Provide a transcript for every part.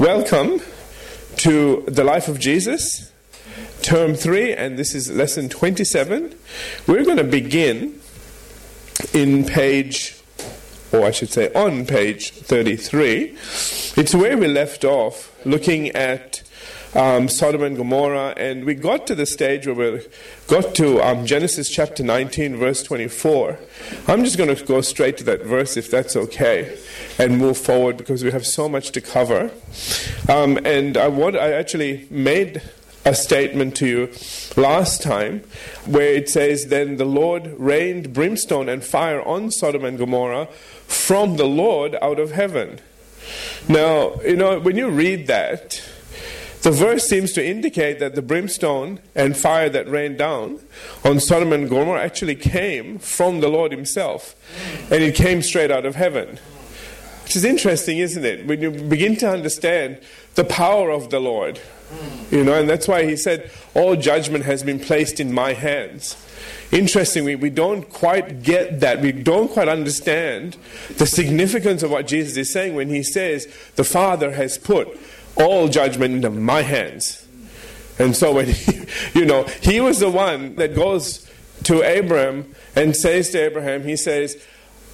Welcome to the life of Jesus, term 3, and this is lesson 27. We're going to begin in page, or I should say on page 33. It's where we left off looking at um, Sodom and Gomorrah, and we got to the stage where we got to um, Genesis chapter 19, verse 24. I'm just going to go straight to that verse if that's okay, and move forward because we have so much to cover. Um, and I, I actually made a statement to you last time where it says, Then the Lord rained brimstone and fire on Sodom and Gomorrah from the Lord out of heaven. Now, you know, when you read that, the verse seems to indicate that the brimstone and fire that rained down on Sodom and Gomorrah actually came from the Lord Himself, and it came straight out of heaven. Which is interesting, isn't it? When you begin to understand the power of the Lord. You know, and that's why He said, All judgment has been placed in my hands. Interestingly, we don't quite get that. We don't quite understand the significance of what Jesus is saying when He says, The Father has put all judgment into my hands. And so when he, you know, he was the one that goes to Abraham and says to Abraham, he says,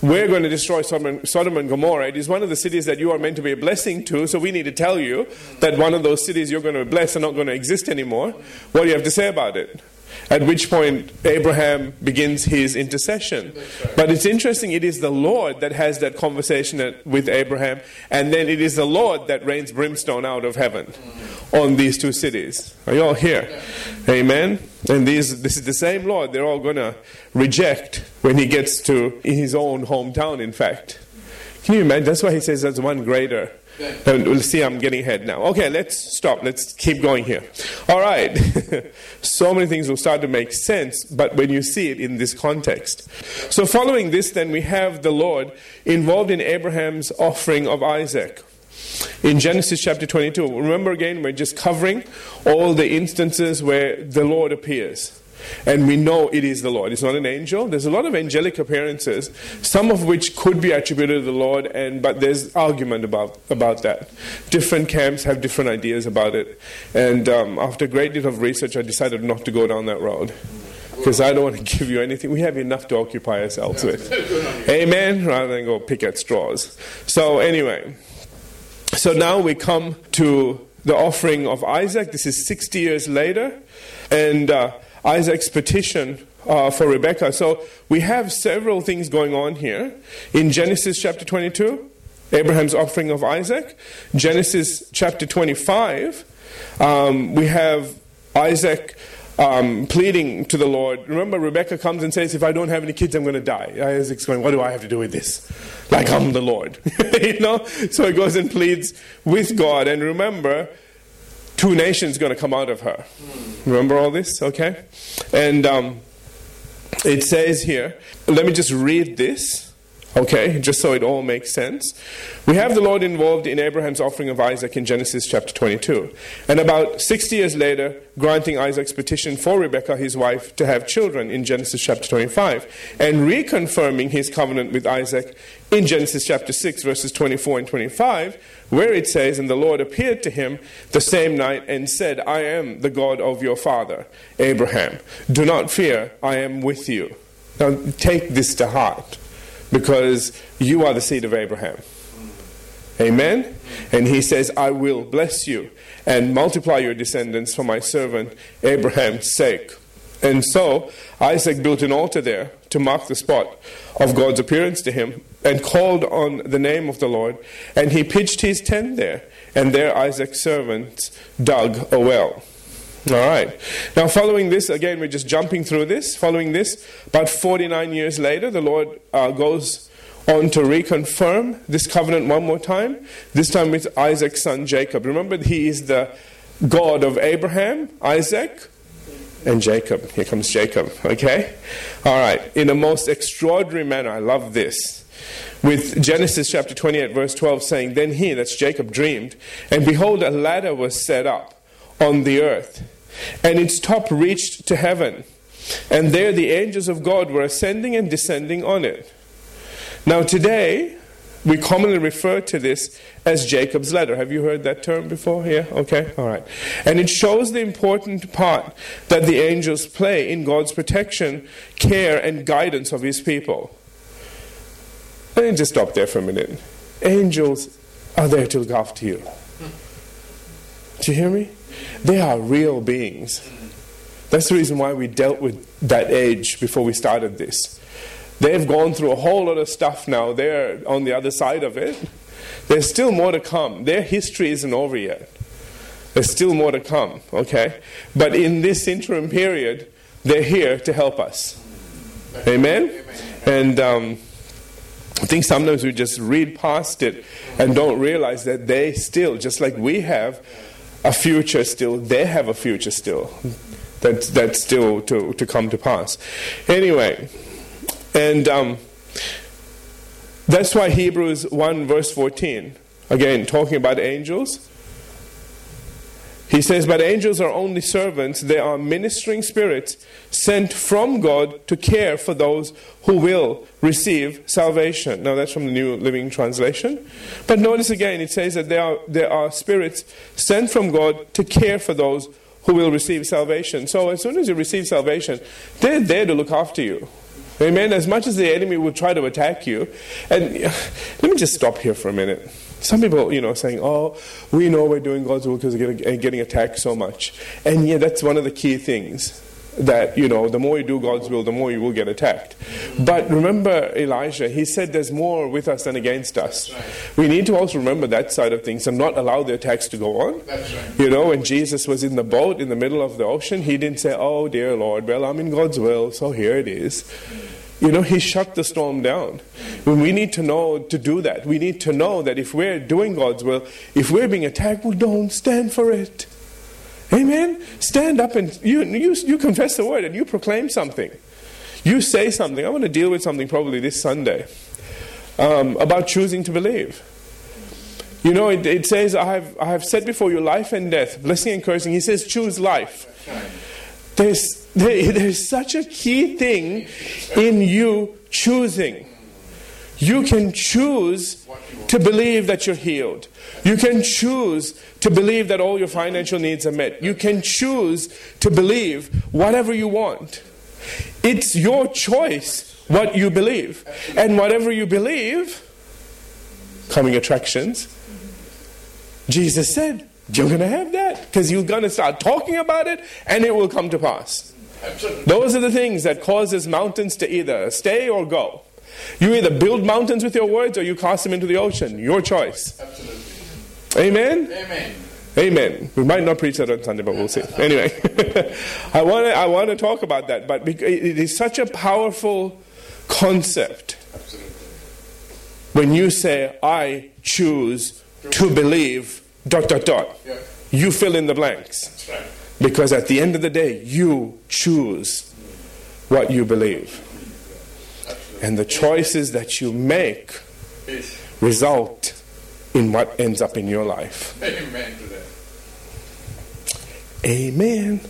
we're going to destroy Sodom and Gomorrah. It is one of the cities that you are meant to be a blessing to, so we need to tell you that one of those cities you're going to bless are not going to exist anymore. What do you have to say about it? At which point, Abraham begins his intercession. But it's interesting, it is the Lord that has that conversation with Abraham, and then it is the Lord that rains brimstone out of heaven on these two cities. Are you all here? Amen? And these, this is the same Lord they're all going to reject when he gets to his own hometown, in fact. Can you imagine? That's why he says there's one greater And we'll see, I'm getting ahead now. Okay, let's stop. Let's keep going here. All right. so many things will start to make sense, but when you see it in this context. So, following this, then, we have the Lord involved in Abraham's offering of Isaac. In Genesis chapter 22, remember again, we're just covering all the instances where the Lord appears. And we know it is the Lord. It's not an angel. There's a lot of angelic appearances, some of which could be attributed to the Lord, and but there's argument about, about that. Different camps have different ideas about it. And um, after a great deal of research, I decided not to go down that road. Because I don't want to give you anything. We have enough to occupy ourselves with. Amen? Rather than go pick at straws. So, anyway. So now we come to the offering of Isaac. This is 60 years later. And. Uh, Isaac's petition uh, for Rebekah. So we have several things going on here. In Genesis chapter 22, Abraham's offering of Isaac. Genesis chapter 25, um, we have Isaac um, pleading to the Lord. Remember, Rebecca comes and says, If I don't have any kids, I'm going to die. Isaac's going, What do I have to do with this? Like I'm the Lord. you know? So he goes and pleads with God. And remember, two nations going to come out of her. Remember all this? Okay? And um, it says here, let me just read this. Okay, just so it all makes sense. We have the Lord involved in Abraham's offering of Isaac in Genesis chapter 22. And about 60 years later, granting Isaac's petition for Rebekah, his wife, to have children in Genesis chapter 25. And reconfirming his covenant with Isaac in Genesis chapter 6, verses 24 and 25, where it says, And the Lord appeared to him the same night and said, I am the God of your father, Abraham. Do not fear, I am with you. Now take this to heart because you are the seed of Abraham. Amen? And he says, I will bless you and multiply your descendants for my servant Abraham's sake. And so Isaac built an altar there to mark the spot of God's appearance to him and called on the name of the Lord. And he pitched his tent there. And there Isaac's servants dug a well. All right. Now, following this, again, we're just jumping through this. Following this, about 49 years later, the Lord uh, goes on to reconfirm this covenant one more time, this time with Isaac's son Jacob. Remember, he is the God of Abraham, Isaac, and Jacob. Here comes Jacob, okay? All right. In a most extraordinary manner, I love this. With Genesis chapter 28, verse 12 saying, Then he, that's Jacob, dreamed, and behold, a ladder was set up on the earth, and its top reached to heaven. And there the angels of God were ascending and descending on it. Now, today, we commonly refer to this as Jacob's ladder. Have you heard that term before? Yeah? Okay? All right. And it shows the important part that the angels play in God's protection, care, and guidance of His people. Let me just stop there for a minute. Angels are there to look after you. Do you hear me? They are real beings. That's the reason why we dealt with that age before we started this. They've gone through a whole lot of stuff now. They're on the other side of it. There's still more to come. Their history isn't over yet. There's still more to come, okay? But in this interim period, they're here to help us. Amen? And um, I think sometimes we just read past it and don't realize that they still, just like we have a future still, they have a future still. That's, that's still to, to come to pass. Anyway, and um, that's why Hebrews 1, verse 14, again, talking about angels, he says, But angels are only servants, they are ministering spirits sent from God to care for those who will receive salvation. Now, that's from the New Living Translation. But notice again, it says that there are, are spirits sent from God to care for those who will receive salvation. So, as soon as you receive salvation, they're there to look after you. Amen. As much as the enemy will try to attack you, and let me just stop here for a minute. Some people, you know, saying, "Oh, we know we're doing God's will because we're getting, getting attacked so much," and yeah, that's one of the key things that you know the more you do god's will the more you will get attacked. But remember elijah he said there's more with us than against us. We need to also remember that side of things and not allow the attacks to go on. You know when jesus was in the boat in the middle of the ocean he didn't say oh dear lord well i'm in god's will so here it is you know, he shut the storm down. We need to know to do that. We need to know that if we're doing God's will, if we're being attacked, well, don't stand for it. Amen? Stand up and you, you, you confess the word and you proclaim something. You say something. I want to deal with something probably this Sunday um, about choosing to believe. You know, it, it, says, I have, I have set before you life and death, blessing and cursing. He says, choose life. There's, there, there's such a key thing in you choosing. You can choose to believe that you're healed. You can choose to believe that all your financial needs are met. You can choose to believe whatever you want. It's your choice what you believe. And whatever you believe, coming attractions, Jesus said, you're going to have that because you're going to start talking about it and it will come to pass. Those are the things that causes mountains to either stay or go. You either build mountains with your words or you cast them into the ocean. Your choice. Absolutely. Amen? Amen. Amen. We might not preach that on Sunday, but we'll see. Anyway, I want to I want to talk about that, but it is such a powerful concept. Absolutely. When you say, "I choose to believe," dot dot dot, yeah. you fill in the blanks. Right. Because at the end of the day, you choose what you believe, Absolutely. and the choices that you make result in what ends up in your life. Amen to that. Amen.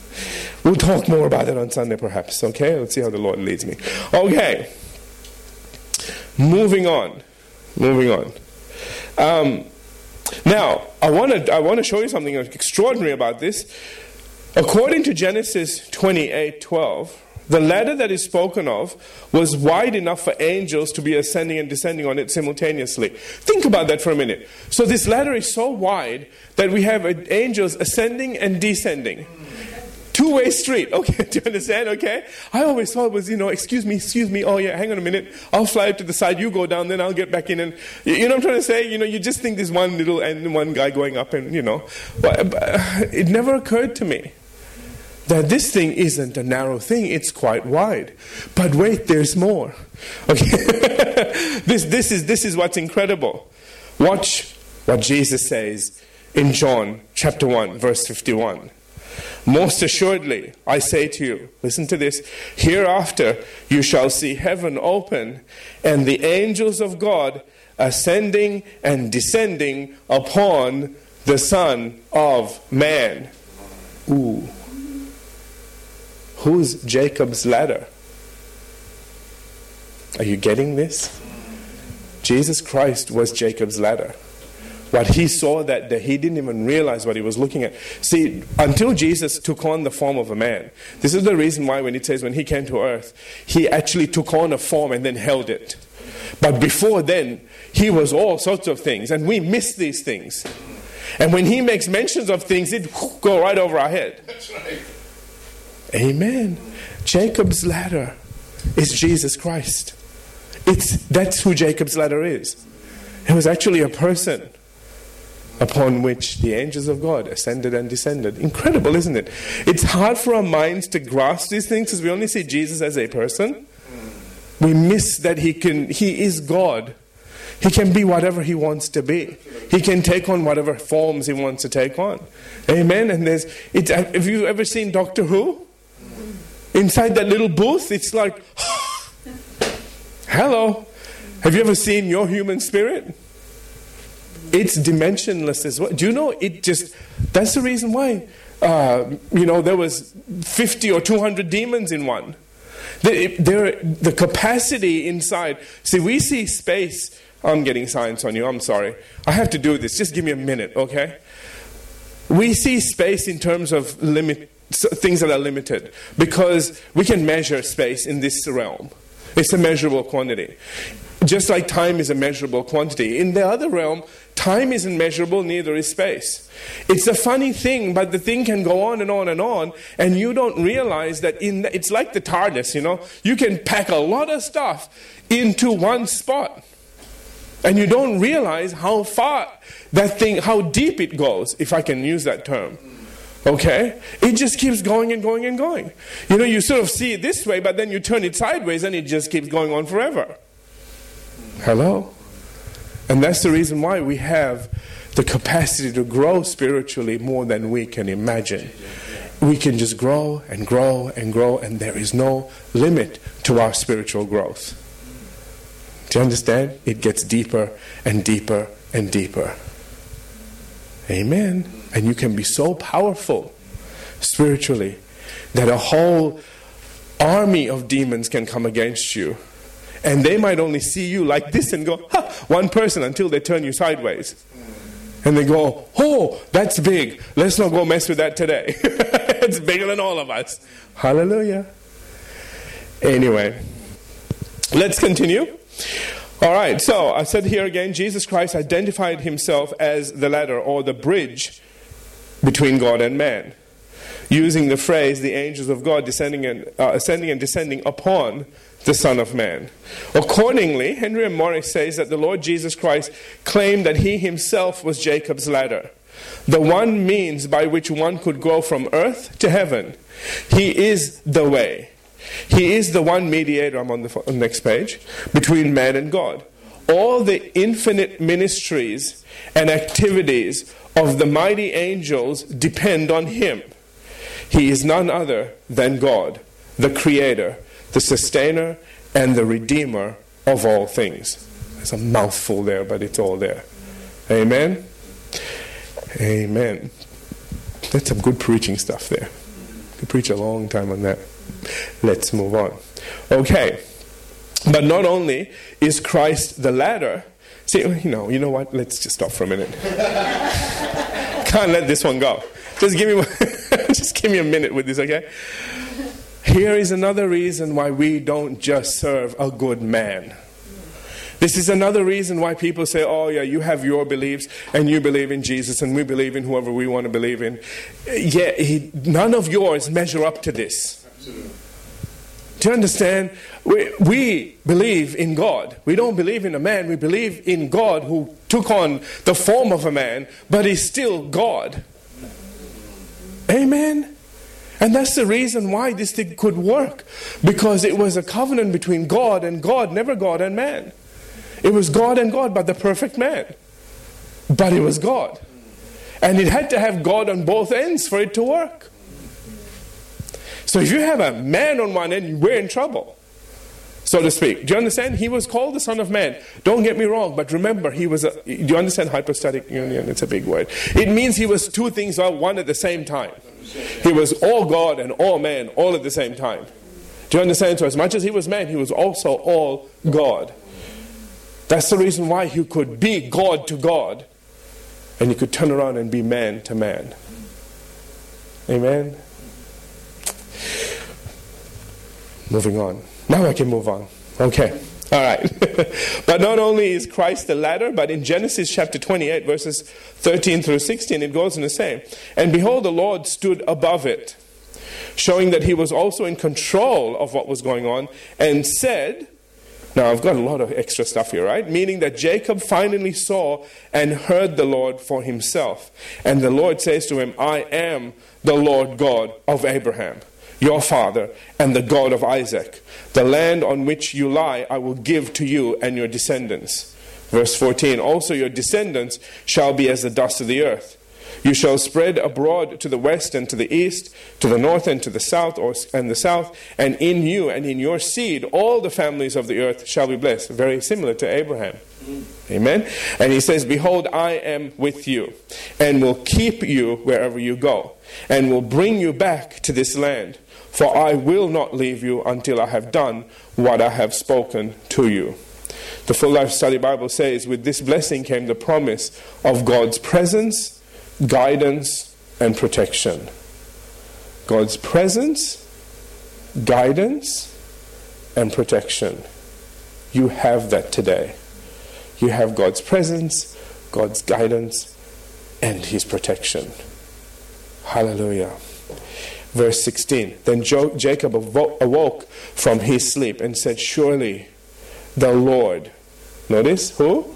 We'll talk more about that on Sunday, perhaps. Okay? Let's see how the Lord leads me. Okay. Moving on. Moving on. Um, now, I want to I want to show you something extraordinary about this. According to Genesis 28 12, the ladder that is spoken of was wide enough for angels to be ascending and descending on it simultaneously. Think about that for a minute. So, this ladder is so wide that we have angels ascending and descending. Two way street. Okay, do you understand? Okay? I always thought it was, you know, excuse me, excuse me. Oh, yeah, hang on a minute. I'll fly to the side. You go down, then I'll get back in. And, you know I'm trying to say? You know, you just think there's one little and one guy going up, and, you know. But, but it never occurred to me that this thing isn't a narrow thing, it's quite wide. But wait, there's more. Okay? this, this, is, this is what's incredible. Watch what Jesus says in John chapter 1, verse 51. Most assuredly, I say to you, listen to this, hereafter you shall see heaven open and the angels of God ascending and descending upon the Son of Man. Ooh. Who's Jacob's ladder? Are you getting this? Jesus Christ was Jacob's ladder. What he saw that day, he didn't even realize what he was looking at. See, until Jesus took on the form of a man, this is the reason why when it says when he came to earth, he actually took on a form and then held it. But before then, he was all sorts of things, and we miss these things. And when he makes mentions of things, it go right over our head. That's right. Amen. Jacob's ladder is Jesus Christ. It's, that's who Jacob's ladder is. It was actually a person upon which the angels of God ascended and descended. Incredible, isn't it? It's hard for our minds to grasp these things because we only see Jesus as a person. We miss that he can he is God. He can be whatever he wants to be. He can take on whatever forms he wants to take on. Amen. And there's it's have you ever seen Doctor Who? Inside that little booth, it's like Hello. Have you ever seen your human spirit? It's dimensionless as well. Do you know it just, that's the reason why, uh, you know, there was 50 or 200 demons in one. The, there, the capacity inside, see, we see space. I'm getting science on you, I'm sorry. I have to do this. Just give me a minute, okay? We see space in terms of limit, things that are limited because we can measure space in this realm. It's a measurable quantity. Just like time is a measurable quantity. In the other realm, time isn't measurable, neither is space. It's a funny thing, but the thing can go on and on and on, and you don't realize that in the, it's like the TARDIS, you know? You can pack a lot of stuff into one spot. And you don't realize how far that thing, how deep it goes, if I can use that term. Okay? It just keeps going and going and going. You know, you sort of see it this way, but then you turn it sideways and it just keeps going on forever. Hello? And that's the reason why we have the capacity to grow spiritually more than we can imagine. We can just grow and grow and grow, and there is no limit to our spiritual growth. Do you understand? It gets deeper and deeper and deeper. Amen. And you can be so powerful spiritually that a whole army of demons can come against you and they might only see you like this and go, ha, one person until they turn you sideways. And they go, oh, that's big. Let's not go mess with that today. it's bigger than all of us. Hallelujah. Anyway, let's continue. All right, so I said here again Jesus Christ identified himself as the ladder or the bridge between God and man, using the phrase the angels of God descending and, uh, ascending and descending upon the Son of Man. Accordingly, Henry M. Morris says that the Lord Jesus Christ claimed that he himself was Jacob's ladder, the one means by which one could go from earth to heaven. He is the way. He is the one mediator, I'm on the next page, between man and God. All the infinite ministries and activities of the mighty angels depend on him. He is none other than God, the Creator the sustainer and the redeemer of all things. There's a mouthful there, but it's all there. Amen? Amen. That's some good preaching stuff there. Could preach a long time on that. Let's move on. Okay. But not only is Christ the ladder, see, you know, you know what? Let's just stop for a minute. Can't let this one go. Just give me, just give me a minute with this, okay? Here is another reason why we don't just serve a good man. This is another reason why people say, oh, yeah, you have your beliefs and you believe in Jesus and we believe in whoever we want to believe in. Yeah, he, none of yours measure up to this. Absolutely. Do you understand? We, we believe in God. We don't believe in a man. We believe in God who took on the form of a man, but is still God. Amen? And that's the reason why this thing could work. Because it was a covenant between God and God, never God and man. It was God and God, but the perfect man. But it was God. And it had to have God on both ends for it to work. So if you have a man on one end, we're in trouble, so to speak. Do you understand? He was called the Son of Man. Don't get me wrong, but remember, he was a. Do you understand hypostatic union? It's a big word. It means he was two things one at the same time. He was all God and all man all at the same time. Do you understand? So, as much as he was man, he was also all God. That's the reason why he could be God to God and he could turn around and be man to man. Amen. Moving on. Now I can move on. Okay. All right. but not only is Christ the ladder, but in Genesis chapter 28, verses 13 through 16, it goes in the same. And behold, the Lord stood above it, showing that he was also in control of what was going on, and said, now, I've got a lot of extra stuff here, right? Meaning that Jacob finally saw and heard the Lord for himself. And the Lord says to him, I am the Lord God of Abraham, your father, and the God of Isaac. The land on which you lie I will give to you and your descendants. Verse 14 Also your descendants shall be as the dust of the earth. You shall spread abroad to the west and to the east, to the north and to the south, or, and the south, and in you and in your seed all the families of the earth shall be blessed. Very similar to Abraham. Amen. And he says, Behold, I am with you, and will keep you wherever you go, and will bring you back to this land. For I will not leave you until I have done what I have spoken to you. The Full Life Study Bible says, With this blessing came the promise of God's presence guidance, and protection. God's presence, guidance, and protection. You have that today. You have God's presence, God's guidance, and His protection. Hallelujah. Verse 16 Then jo- Jacob awoke from his sleep and said, Surely the Lord. Notice who?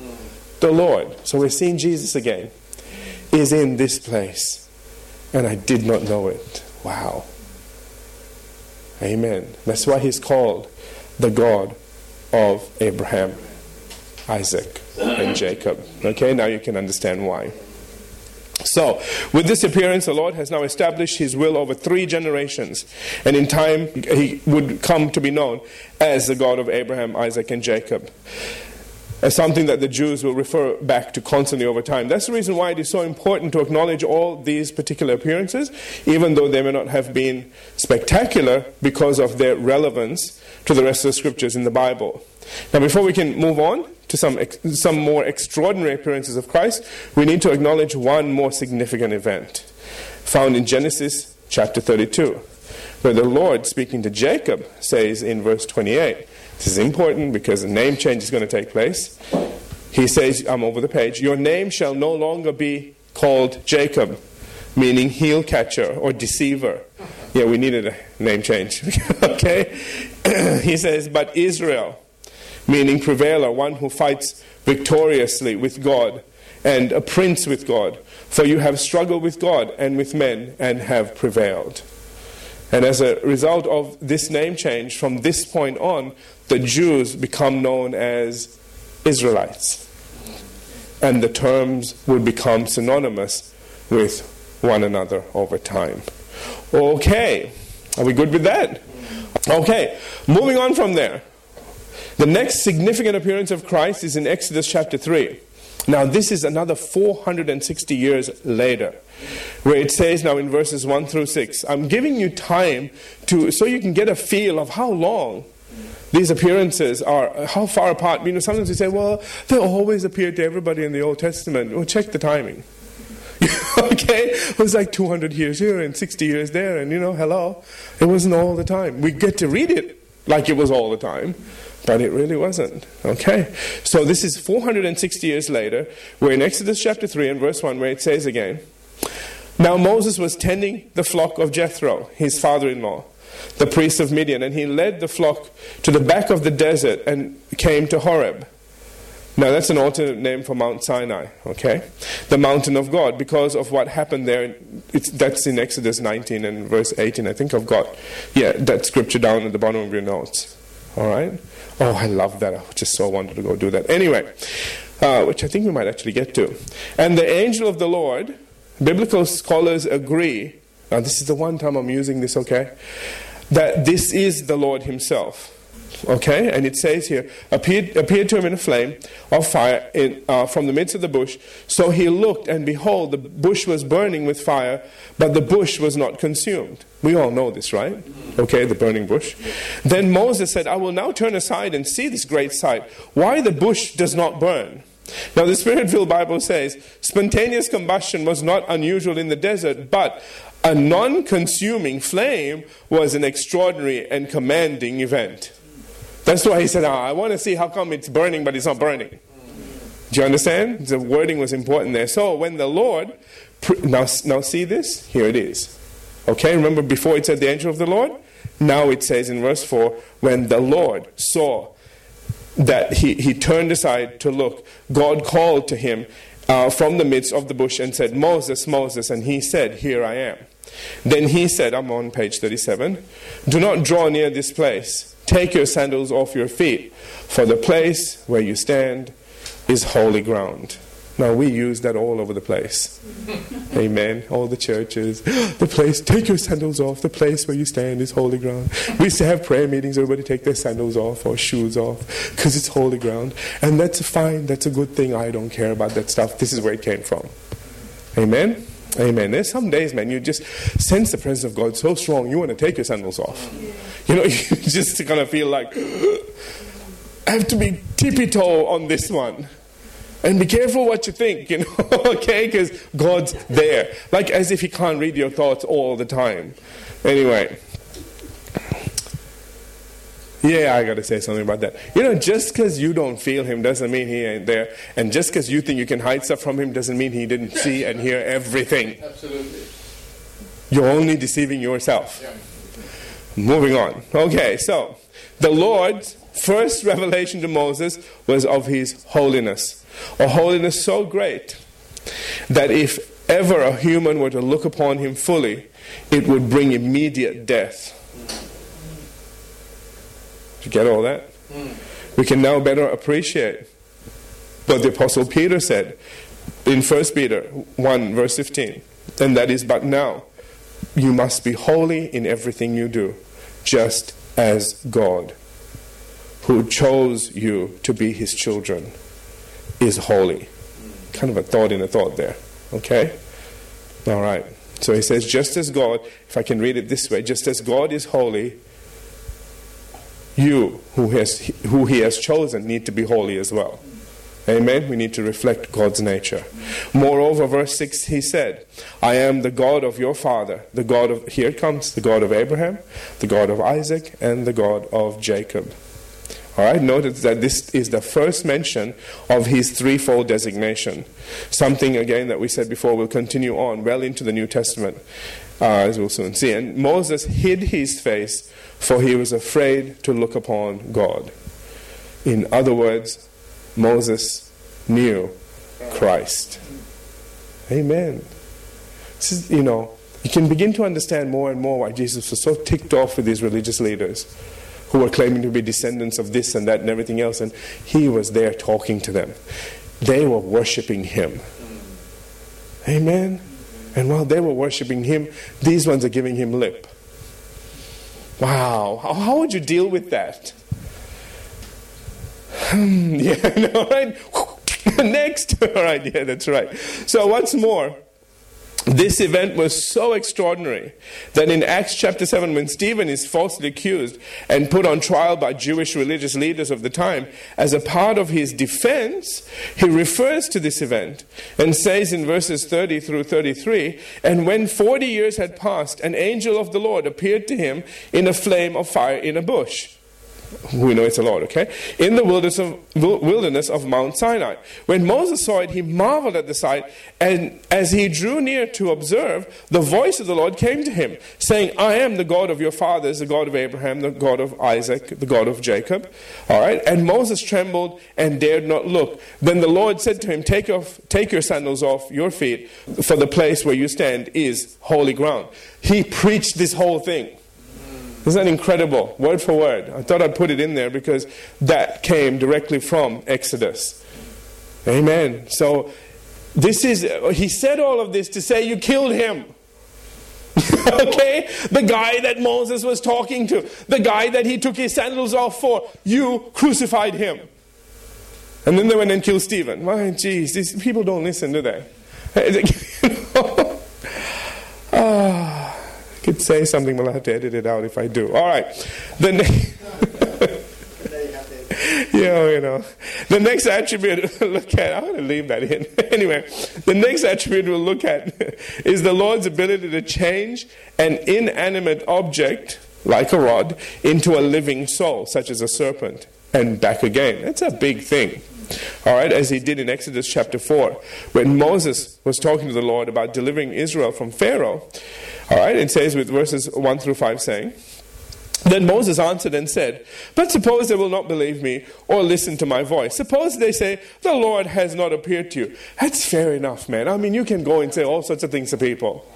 The Lord. So we're seeing Jesus again is in this place. And I did not know it. Wow. Amen. That's why he's called the God of Abraham, Isaac, and Jacob. Okay, now you can understand why. So, with this appearance, the Lord has now established his will over three generations. And in time, he would come to be known as the God of Abraham, Isaac, and Jacob as something that the Jews will refer back to constantly over time. That's the reason why it is so important to acknowledge all these particular appearances, even though they may not have been spectacular because of their relevance to the rest of the scriptures in the Bible. Now, before we can move on to some, some more extraordinary appearances of Christ, we need to acknowledge one more significant event found in Genesis chapter 32, where the Lord, speaking to Jacob, says in verse 28, this is important because a name change is going to take place. He says, I'm over the page, Your name shall no longer be called Jacob, meaning heel catcher or deceiver. Yeah, we needed a name change. okay? he says, But Israel, meaning prevailer, one who fights victoriously with God, and a prince with God. For you have struggled with God and with men and have prevailed. And as a result of this name change, from this point on, the Jews become known as Israelites. And the terms would become synonymous with one another over time. Okay, are we good with that? Okay, moving on from there. The next significant appearance of Christ is in Exodus chapter 3. Now, this is another 460 years later, where it says now in verses 1 through 6, I'm giving you time to so you can get a feel of how long these appearances are, how far apart. You know, sometimes we say, well, they always appear to everybody in the Old Testament. Well, check the timing. okay? It was like 200 years here and 60 years there, and you know, hello. It wasn't all the time. We get to read it like it was all the time, but it really wasn't. Okay? So this is 460 years later. We're in Exodus chapter 3 and verse 1, where it says again Now Moses was tending the flock of Jethro, his father in law the priest of Midian, and he led the flock to the back of the desert and came to Horeb. Now, that's an alternate name for Mount Sinai, okay? The mountain of God, because of what happened there. That's in Exodus 19 and verse 18. I think I've got, yeah, that scripture down at the bottom of your notes. All right? Oh, I love that. I just so wanted to go do that. Anyway, uh, which I think we might actually get to. And the angel of the Lord, biblical scholars agree. Now, this is the one time I'm using this, okay? That this is the Lord Himself. Okay, and it says here, appeared, appeared to him in a flame of fire in, uh, from the midst of the bush. So he looked, and behold, the bush was burning with fire, but the bush was not consumed. We all know this, right? Okay, the burning bush. Then Moses said, I will now turn aside and see this great sight, why the bush does not burn. Now, the Spirit filled Bible says spontaneous combustion was not unusual in the desert, but a non consuming flame was an extraordinary and commanding event. That's why he said, oh, I want to see how come it's burning, but it's not burning. Do you understand? The wording was important there. So when the Lord, now, now see this? Here it is. Okay, remember before it said the angel of the Lord? Now it says in verse 4 when the Lord saw that he, he turned aside to look, God called to him uh, from the midst of the bush and said, Moses, Moses. And he said, Here I am. Then he said, I'm on page 37, Do not draw near this place. Take your sandals off your feet, for the place where you stand is holy ground. Now we use that all over the place. Amen. All the churches. The place, take your sandals off. The place where you stand is holy ground. We used to have prayer meetings, everybody take their sandals off or shoes off because it's holy ground. And that's fine. That's a good thing. I don't care about that stuff. This is where it came from. Amen. Amen. There's some days, man, you just sense the presence of God so strong, you want to take your sandals off. You know, you just kind of feel like, I have to be tippy toe on this one. And be careful what you think, you know, okay? Because God's there. Like as if He can't read your thoughts all the time. Anyway. Yeah, I got to say something about that. You know, just because you don't feel him doesn't mean he ain't there. And just because you think you can hide stuff from him doesn't mean he didn't see and hear everything. Absolutely. You're only deceiving yourself. Yeah. Moving on. Okay, so the Lord's first revelation to Moses was of his holiness. A holiness so great that if ever a human were to look upon him fully, it would bring immediate death. You get all that? We can now better appreciate what the Apostle Peter said in 1 Peter 1, verse 15. And that is, but now you must be holy in everything you do, just as God, who chose you to be his children is holy. Kind of a thought in a thought there. Okay? All right. So he says, just as God, if I can read it this way, just as God is holy, you who, has, who he has chosen need to be holy as well. Amen. We need to reflect God's nature. Moreover, verse 6, he said, I am the God of your father, the God of, here it comes, the God of Abraham, the God of Isaac, and the God of Jacob. All right, notice that this is the first mention of his threefold designation. Something, again, that we said before will continue on well into the New Testament, uh, as we'll soon see. And Moses hid his face, for he was afraid to look upon God. In other words, Moses knew Christ. Amen. This is, you know, you can begin to understand more and more why Jesus was so ticked off with these religious leaders who were claiming to be descendants of this and that and everything else, and he was there talking to them. They were worshiping him. Amen. And while they were worshiping him, these ones are giving him lip. Wow. How would you deal with that? Hmm, yeah, no, right? Next. All right, yeah, that's right. So, what's more, this event was so extraordinary that in Acts chapter 7, when Stephen is falsely accused and put on trial by Jewish religious leaders of the time, as a part of his defense, he refers to this event and says in verses 30 through 33 And when 40 years had passed, an angel of the Lord appeared to him in a flame of fire in a bush we know it's the Lord, okay? In the wilderness of, wilderness of Mount Sinai. When Moses saw it, he marveled at the sight, and as he drew near to observe, the voice of the Lord came to him, saying, I am the God of your fathers, the God of Abraham, the God of Isaac, the God of Jacob. All right? And Moses trembled and dared not look. Then the Lord said to him, Take, off, take your sandals off your feet, for the place where you stand is holy ground. He preached this whole thing. Isn't that incredible? Word for word. I thought I'd put it in there because that came directly from Exodus. Amen. So, this is, he said all of this to say you killed him. okay? The guy that Moses was talking to, the guy that he took his sandals off for, you crucified him. And then they went and killed Stephen. My jeez, these people don't listen, do they? I ah. Could say something, but I'll have to edit it out if I do. All right. The next. yeah, you know. The next attribute we'll look at, I'm going to leave that in. anyway, the next attribute we'll look at is the Lord's ability to change an inanimate object, like a rod, into a living soul, such as a serpent, and back again. That's a big thing. All right, as he did in Exodus chapter 4, when Moses was talking to the Lord about delivering Israel from Pharaoh. All right, it says with verses 1 through 5 saying, then Moses answered and said, But suppose they will not believe me or listen to my voice. Suppose they say, The Lord has not appeared to you. That's fair enough, man. I mean, you can go and say all sorts of things to people.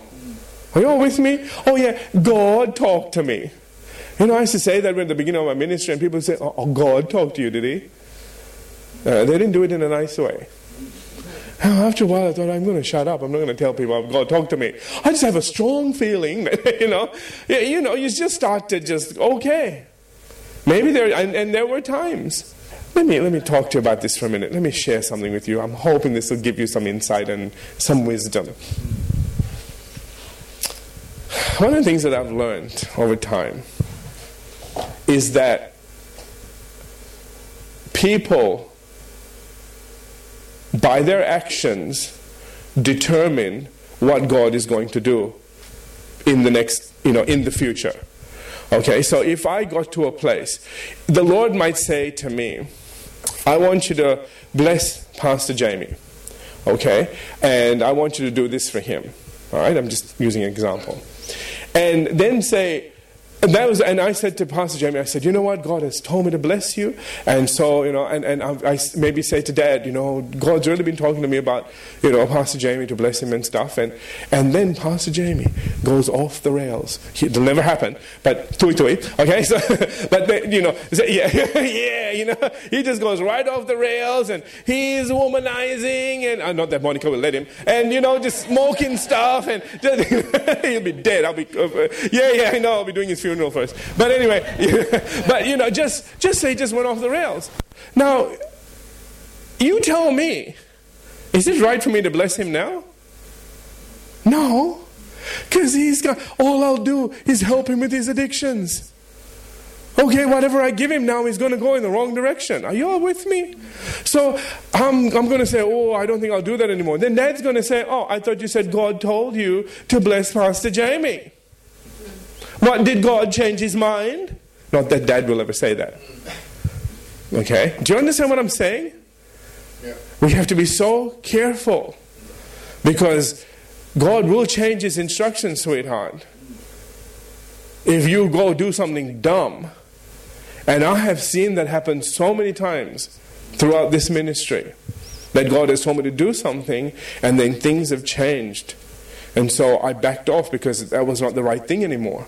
Are you all with me? Oh, yeah, God talked to me. You know, I used to say that at the beginning of my ministry, and people say, Oh, God talked to you, did he? Uh, they didn't do it in a nice way. After a while, I thought, I'm going to shut up. I'm not going to tell people, God, talk to me. I just have a strong feeling that, you know, you know, you just start to just, okay. Maybe there, and, and there were times. Let me, let me talk to you about this for a minute. Let me share something with you. I'm hoping this will give you some insight and some wisdom. One of the things that I've learned over time is that people by their actions, determine what God is going to do in the next, you know, in the future. Okay, so if I got to a place, the Lord might say to me, I want you to bless Pastor Jamie. Okay, and I want you to do this for him. All right, I'm just using an example. And then say, and that was, and I said to Pastor Jamie, I said, you know what, God has told me to bless you, and so you know, and, and I, I maybe say to Dad, you know, God's really been talking to me about, you know, Pastor Jamie to bless him and stuff, and and then Pastor Jamie goes off the rails. It'll never happen, but tui tui, okay, so, but they, you know, yeah, yeah, you know, he just goes right off the rails, and he's womanizing, and uh, not that Monica will let him, and you know, just smoking stuff, and just, he'll be dead. I'll be, uh, yeah, yeah, I know, I'll be doing his funeral first. But anyway, but you know, just just say just went off the rails. Now, you tell me, is it right for me to bless him now? No, because he's got all I'll do is help him with his addictions. Okay, whatever I give him now, he's going to go in the wrong direction. Are you all with me? So I'm, I'm going to say, Oh, I don't think I'll do that anymore. Then Dad's going to say, Oh, I thought you said God told you to bless Pastor Jamie. What did God change his mind? Not that dad will ever say that. Okay? Do you understand what I'm saying? Yeah. We have to be so careful because God will change his instructions, sweetheart. If you go do something dumb, and I have seen that happen so many times throughout this ministry that God has told me to do something and then things have changed. And so I backed off because that was not the right thing anymore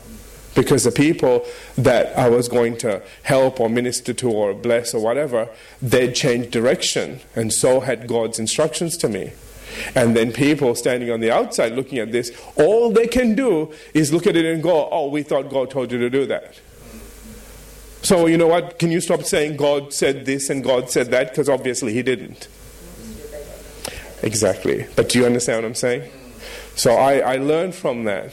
because the people that I was going to help or minister to or bless or whatever, they'd changed direction, and so had God's instructions to me. And then people standing on the outside looking at this, all they can do is look at it and go, Oh, we thought God told you to do that. So, you know what? Can you stop saying God said this and God said that? Because obviously He didn't. Exactly. But do you understand what I'm saying? So I, I learned from that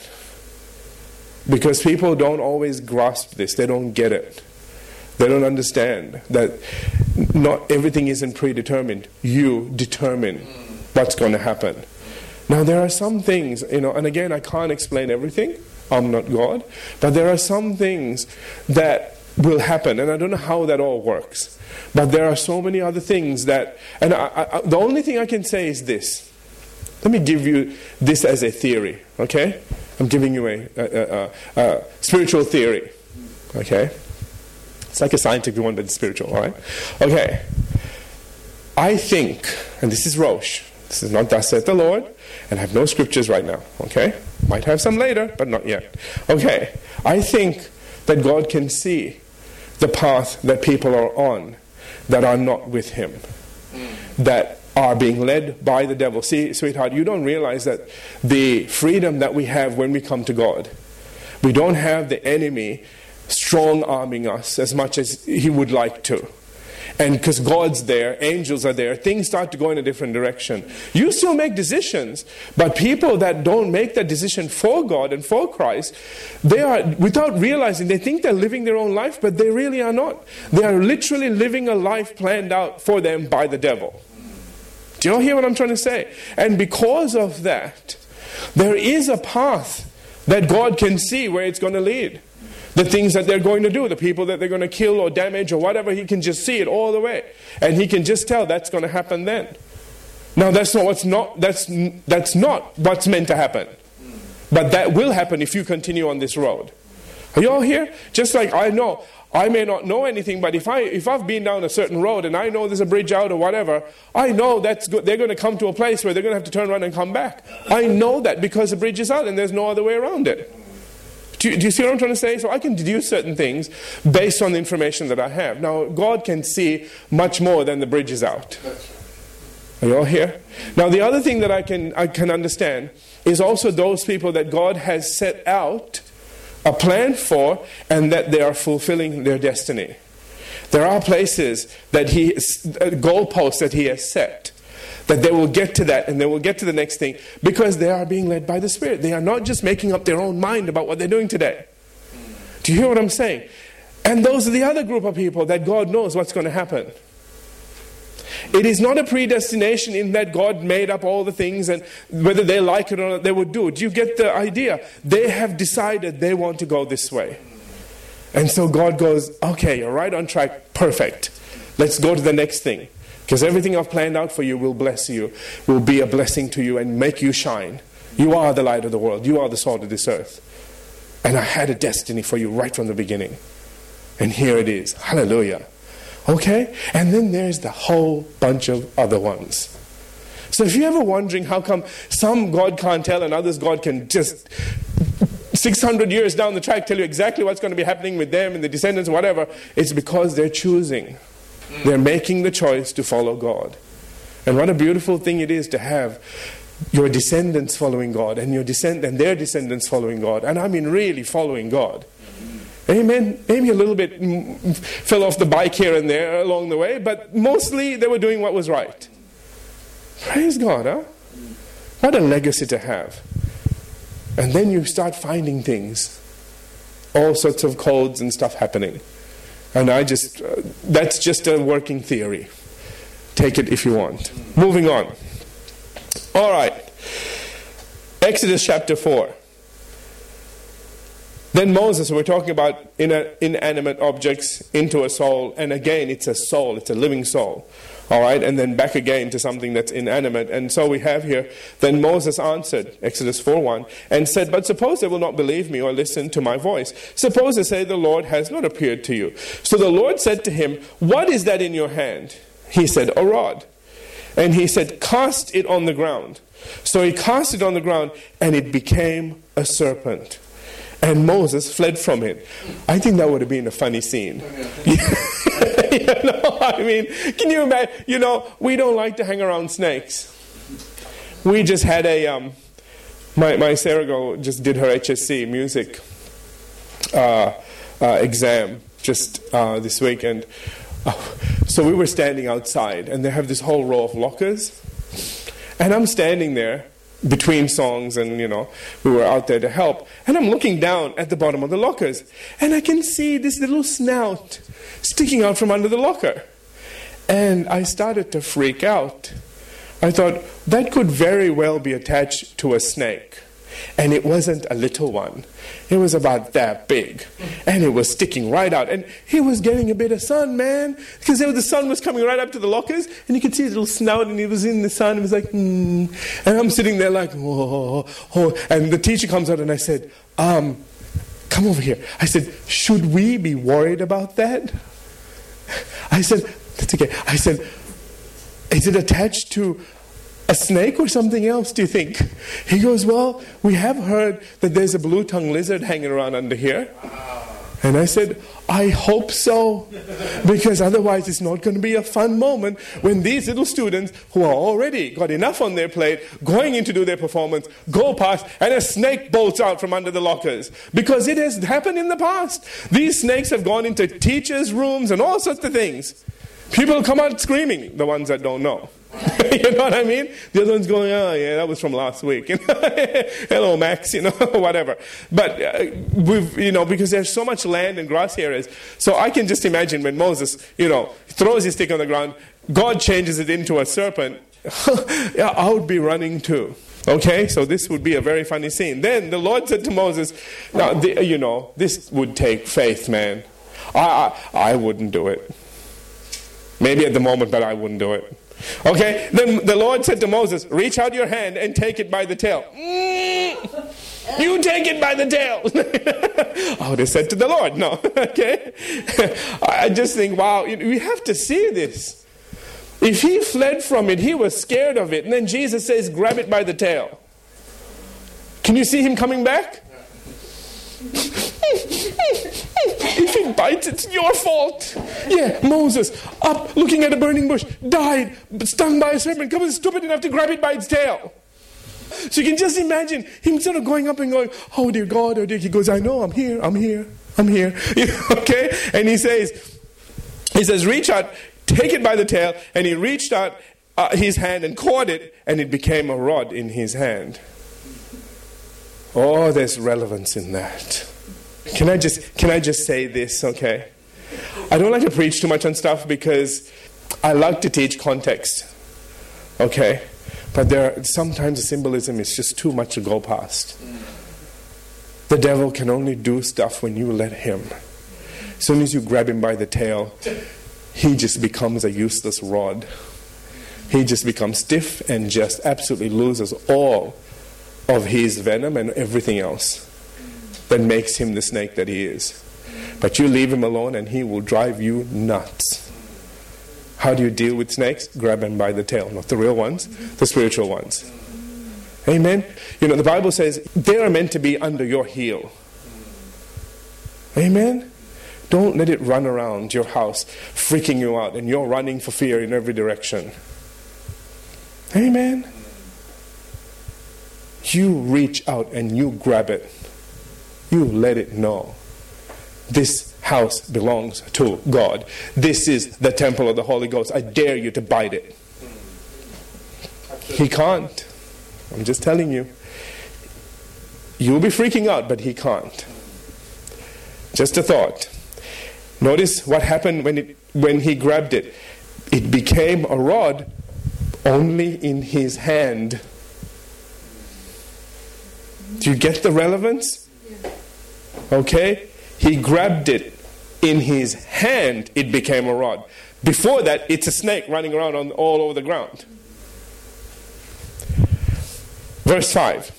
because people don't always grasp this, they don't get it. They don't understand that not everything isn't predetermined. You determine what's going to happen. Now, there are some things, you know, and again, I can't explain everything. I'm not God. But there are some things that will happen, and I don't know how that all works. But there are so many other things that, and I, I, the only thing I can say is this. Let me give you this as a theory, okay? I'm giving you a, a, a, a spiritual theory. Okay? It's like a scientific one, but it's spiritual, all right? Okay. I think, and this is Roche, this is not thus saith the Lord, and I have no scriptures right now, okay? Might have some later, but not yet. Okay. I think that God can see the path that people are on that are not with Him, that are being led by the devil. See, sweetheart, you don't realize that the freedom that we have when we come to God, we don't have the enemy strong arming us as much as he would like to. And because God's there, angels are there, things start to go in a different direction. You still make decisions, but people that don't make that decision for God and for Christ, they are, without realizing, they think they're living their own life, but they really are not. They are literally living a life planned out for them by the devil. Do you hear what I'm trying to say? And because of that, there is a path that God can see where it's going to lead the things that they're going to do, the people that they're going to kill or damage or whatever. He can just see it all the way. And he can just tell that's going to happen then. Now that's not what's not that's that's not what's meant to happen. But that will happen if you continue on this road. Are you all here? Just like I know I may not know anything, but if I if I've been down a certain road and I know there's a bridge out or whatever, I know that's good. They're going to come to a place where they're going to have to turn around and come back. I know that because the bridge is out and there's no other way around it. Do you, do you, see what I'm trying to say? So I can deduce certain things based on the information that I have. Now, God can see much more than the bridge is out. Are you all here? Now, the other thing that I can, I can understand is also those people that God has set out a plan for and that they are fulfilling their destiny. There are places that He, uh, goalposts that He has set that they will get to that and they will get to the next thing because they are being led by the Spirit. They are not just making up their own mind about what they're doing today. Do you hear what I'm saying? And those are the other group of people that God knows what's going to happen. It is not a predestination in that God made up all the things and whether they like it or not, they would do it. You get the idea? They have decided they want to go this way. And so God goes, okay, you're right on track, perfect. Let's go to the next thing. Because everything I've planned out for you will bless you, will be a blessing to you and make you shine. You are the light of the world. You are the salt of this earth. And I had a destiny for you right from the beginning. And here it is. Hallelujah. Okay? And then there's the whole bunch of other ones. So if you're ever wondering how come some God can't tell and others God can just 600 years down the track tell you exactly what's going to be happening with them and the descendants, whatever, it's because they're choosing. They're making the choice to follow God. And what a beautiful thing it is to have your descendants following God and your descend and their descendants following God. And I mean really following God. Amen. Maybe a little bit fell off the bike here and there along the way, but mostly they were doing what was right. Praise God, huh? What a legacy to have. And then you start finding things, all sorts of codes and stuff happening. And I just, uh, that's just a working theory. Take it if you want. Moving on. All right. Exodus chapter 4. Then Moses, we're talking about inanimate objects into a soul, and again, it's a soul, it's a living soul. All right, and then back again to something that's inanimate. And so we have here, then Moses answered, Exodus 4 1, and said, But suppose they will not believe me or listen to my voice. Suppose they say, The Lord has not appeared to you. So the Lord said to him, What is that in your hand? He said, A rod. And he said, Cast it on the ground. So he cast it on the ground, and it became a serpent and Moses fled from it. I think that would have been a funny scene. you know, I mean, can you imagine? You know, we don't like to hang around snakes. We just had a, um, my, my Sarah girl just did her HSC music uh, uh, exam just uh, this week, and uh, so we were standing outside, and they have this whole row of lockers, and I'm standing there between songs and you know we were out there to help. And i'm looking down at the bottom of the lockers and i can see this little snout sticking out from under the locker. And i started to freak out. I thought that could very well be attached to a snake and it wasn't a little one. It was about that big. And it was sticking right out. And he was getting a bit of sun, man. Because the sun was coming right up to the lockers. And you could see his little snout. And he was in the sun. and He was like, hmm. And I'm sitting there like, whoa. Oh. And the teacher comes out and I said, um, come over here. I said, should we be worried about that? I said, that's okay. I said, is it attached to a snake or something else, do you think? He goes, Well, we have heard that there's a blue tongued lizard hanging around under here. And I said, I hope so. Because otherwise, it's not going to be a fun moment when these little students who are already got enough on their plate, going in to do their performance, go past and a snake bolts out from under the lockers. Because it has happened in the past. These snakes have gone into teachers' rooms and all sorts of things. People come out screaming, the ones that don't know. you know what I mean? The other one's going, oh, yeah, that was from last week. Hello, Max, you know, whatever. But uh, we've, you know, because there's so much land and grass areas. So I can just imagine when Moses, you know, throws his stick on the ground, God changes it into a serpent. yeah, I would be running too. Okay, so this would be a very funny scene. Then the Lord said to Moses, now, the, you know, this would take faith, man. I, I, I wouldn't do it. Maybe at the moment, but I wouldn't do it. Okay, then the Lord said to Moses, Reach out your hand and take it by the tail. Mm, you take it by the tail. oh, they said to the Lord, No. okay? I just think, wow, we have to see this. If he fled from it, he was scared of it. And then Jesus says, Grab it by the tail. Can you see him coming back? If it bites, it's your fault. Yeah, Moses, up looking at a burning bush, died, stung by a serpent, come stupid enough to grab it by its tail. So you can just imagine him sort of going up and going, Oh dear God, oh dear. He goes, I know, I'm here, I'm here, I'm here. okay? And he says, He says, reach out, take it by the tail, and he reached out uh, his hand and caught it, and it became a rod in his hand. Oh, there's relevance in that. Can I just can I just say this, okay? I don't like to preach too much on stuff because I like to teach context. Okay? But there sometimes the symbolism is just too much to go past. The devil can only do stuff when you let him. As soon as you grab him by the tail, he just becomes a useless rod. He just becomes stiff and just absolutely loses all of his venom and everything else that makes him the snake that he is. But you leave him alone and he will drive you nuts. How do you deal with snakes? Grab them by the tail. Not the real ones, the spiritual ones. Amen. You know, the Bible says they are meant to be under your heel. Amen. Don't let it run around your house, freaking you out, and you're running for fear in every direction. Amen. You reach out and you grab it. You let it know. This house belongs to God. This is the temple of the Holy Ghost. I dare you to bite it. He can't. I'm just telling you. You'll be freaking out, but he can't. Just a thought. Notice what happened when, it, when he grabbed it. It became a rod only in his hand. Do you get the relevance? Okay? He grabbed it in his hand, it became a rod. Before that, it's a snake running around on, all over the ground. Verse 5.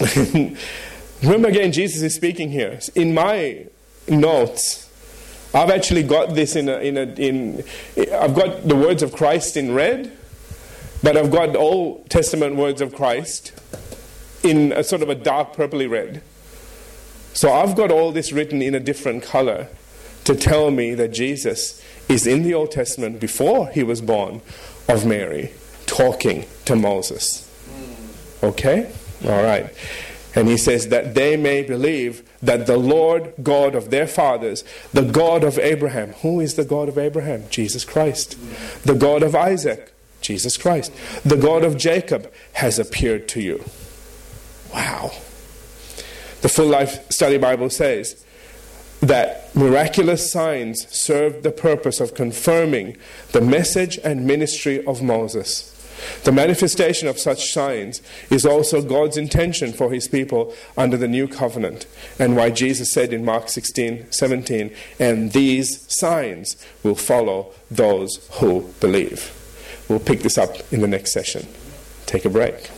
Remember again, Jesus is speaking here. In my notes, I've actually got this in a, in a, in, I've got the words of Christ in red, but I've got Old Testament words of Christ in a sort of a dark purpley red. So I've got all this written in a different color to tell me that Jesus is in the Old Testament before he was born of Mary, talking to Moses. Okay? All right. And he says that they may believe that the Lord God of their fathers, the God of Abraham, who is the God of Abraham? Jesus Christ. The God of Isaac, Jesus Christ. The God of Jacob has appeared to you. Wow. The Full Life Study Bible says that miraculous signs served the purpose of confirming the message and ministry of Moses. The manifestation of such signs is also God's intention for his people under the new covenant, and why Jesus said in Mark 16 17, and these signs will follow those who believe. We'll pick this up in the next session. Take a break.